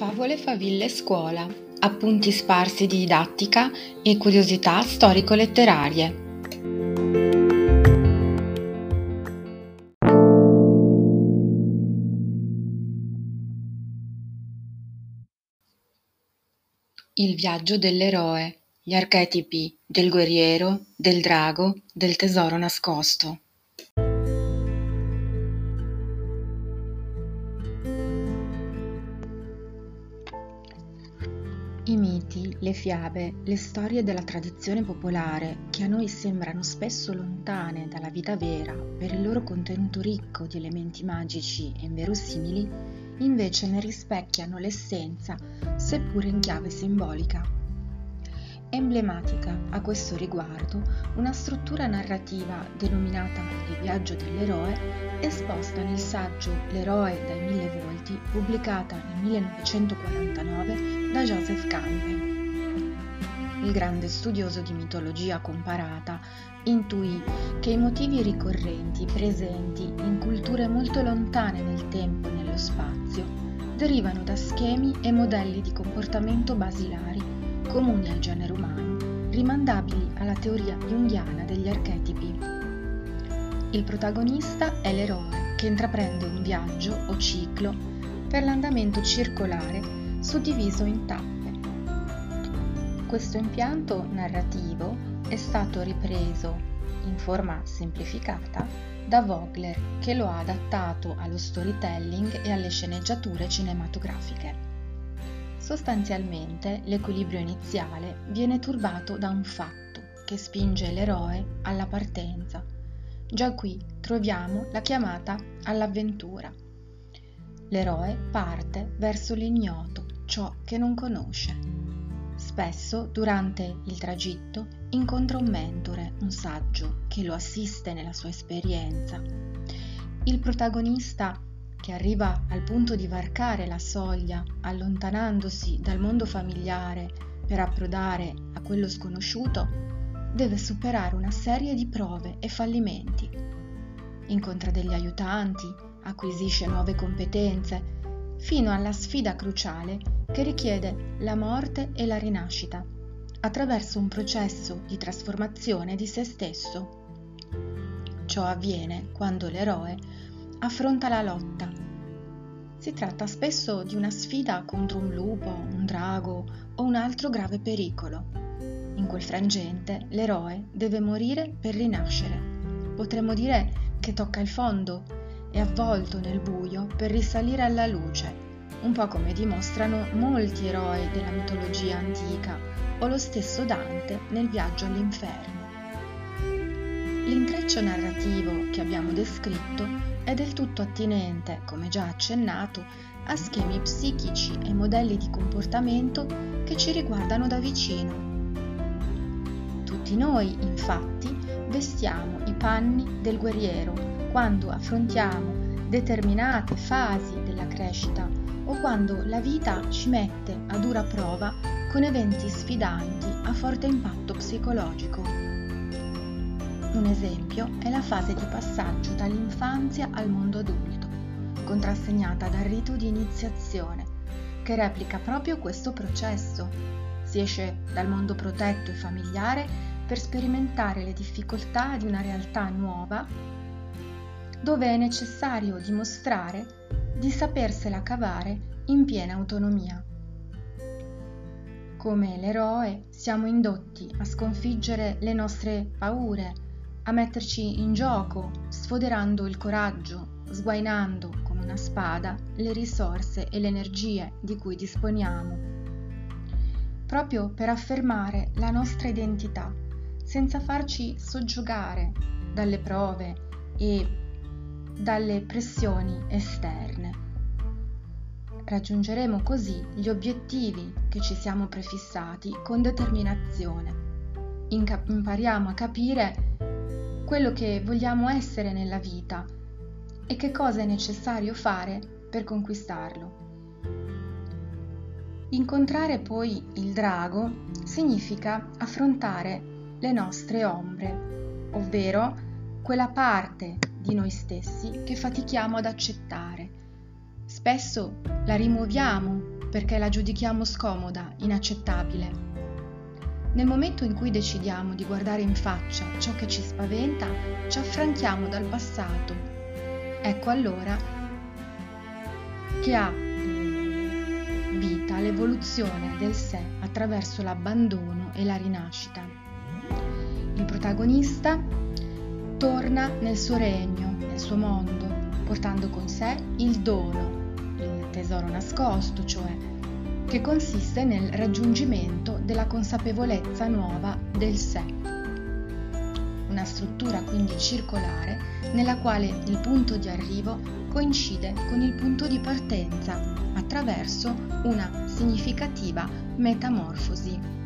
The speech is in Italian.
Favole, faville, scuola. Appunti sparsi di didattica e curiosità storico-letterarie. Il viaggio dell'eroe, gli archetipi del guerriero, del drago, del tesoro nascosto. I miti, le fiabe, le storie della tradizione popolare, che a noi sembrano spesso lontane dalla vita vera per il loro contenuto ricco di elementi magici e inverosimili, invece ne rispecchiano l'essenza, seppure in chiave simbolica. Emblematica a questo riguardo una struttura narrativa denominata Il viaggio dell'eroe, esposta nel saggio L'eroe dai mille volti, pubblicata nel 1949 da Joseph Campbell. Il grande studioso di mitologia comparata intuì che i motivi ricorrenti presenti in culture molto lontane nel tempo e nello spazio derivano da schemi e modelli di comportamento basilari comuni al genere umano, rimandabili alla teoria junghiana degli archetipi. Il protagonista è l'eroe che intraprende un viaggio o ciclo per l'andamento circolare suddiviso in tappe. Questo impianto narrativo è stato ripreso in forma semplificata da Vogler che lo ha adattato allo storytelling e alle sceneggiature cinematografiche. Sostanzialmente l'equilibrio iniziale viene turbato da un fatto che spinge l'eroe alla partenza. Già qui troviamo la chiamata all'avventura. L'eroe parte verso l'ignoto, ciò che non conosce. Spesso durante il tragitto incontra un mentore, un saggio che lo assiste nella sua esperienza. Il protagonista che arriva al punto di varcare la soglia, allontanandosi dal mondo familiare per approdare a quello sconosciuto, deve superare una serie di prove e fallimenti. Incontra degli aiutanti, acquisisce nuove competenze, fino alla sfida cruciale che richiede la morte e la rinascita, attraverso un processo di trasformazione di se stesso. Ciò avviene quando l'eroe affronta la lotta. Si tratta spesso di una sfida contro un lupo, un drago o un altro grave pericolo. In quel frangente l'eroe deve morire per rinascere. Potremmo dire che tocca il fondo, è avvolto nel buio per risalire alla luce, un po' come dimostrano molti eroi della mitologia antica o lo stesso Dante nel viaggio all'inferno. L'intreccio narrativo che abbiamo descritto è del tutto attinente, come già accennato, a schemi psichici e modelli di comportamento che ci riguardano da vicino. Tutti noi, infatti, vestiamo i panni del guerriero quando affrontiamo determinate fasi della crescita o quando la vita ci mette a dura prova con eventi sfidanti a forte impatto psicologico. Un esempio è la fase di passaggio dall'infanzia al mondo adulto, contrassegnata dal rito di iniziazione, che replica proprio questo processo. Si esce dal mondo protetto e familiare per sperimentare le difficoltà di una realtà nuova dove è necessario dimostrare di sapersela cavare in piena autonomia. Come l'eroe siamo indotti a sconfiggere le nostre paure, a metterci in gioco, sfoderando il coraggio, sguainando come una spada le risorse e le energie di cui disponiamo, proprio per affermare la nostra identità, senza farci soggiogare dalle prove e dalle pressioni esterne. Raggiungeremo così gli obiettivi che ci siamo prefissati con determinazione. Inca- impariamo a capire quello che vogliamo essere nella vita e che cosa è necessario fare per conquistarlo. Incontrare poi il drago significa affrontare le nostre ombre, ovvero quella parte di noi stessi che fatichiamo ad accettare, Spesso la rimuoviamo perché la giudichiamo scomoda, inaccettabile. Nel momento in cui decidiamo di guardare in faccia ciò che ci spaventa, ci affranchiamo dal passato. Ecco allora che ha vita l'evoluzione del sé attraverso l'abbandono e la rinascita. Il protagonista torna nel suo regno, nel suo mondo, portando con sé il dono, il tesoro nascosto, cioè che consiste nel raggiungimento della consapevolezza nuova del sé. Una struttura quindi circolare nella quale il punto di arrivo coincide con il punto di partenza attraverso una significativa metamorfosi.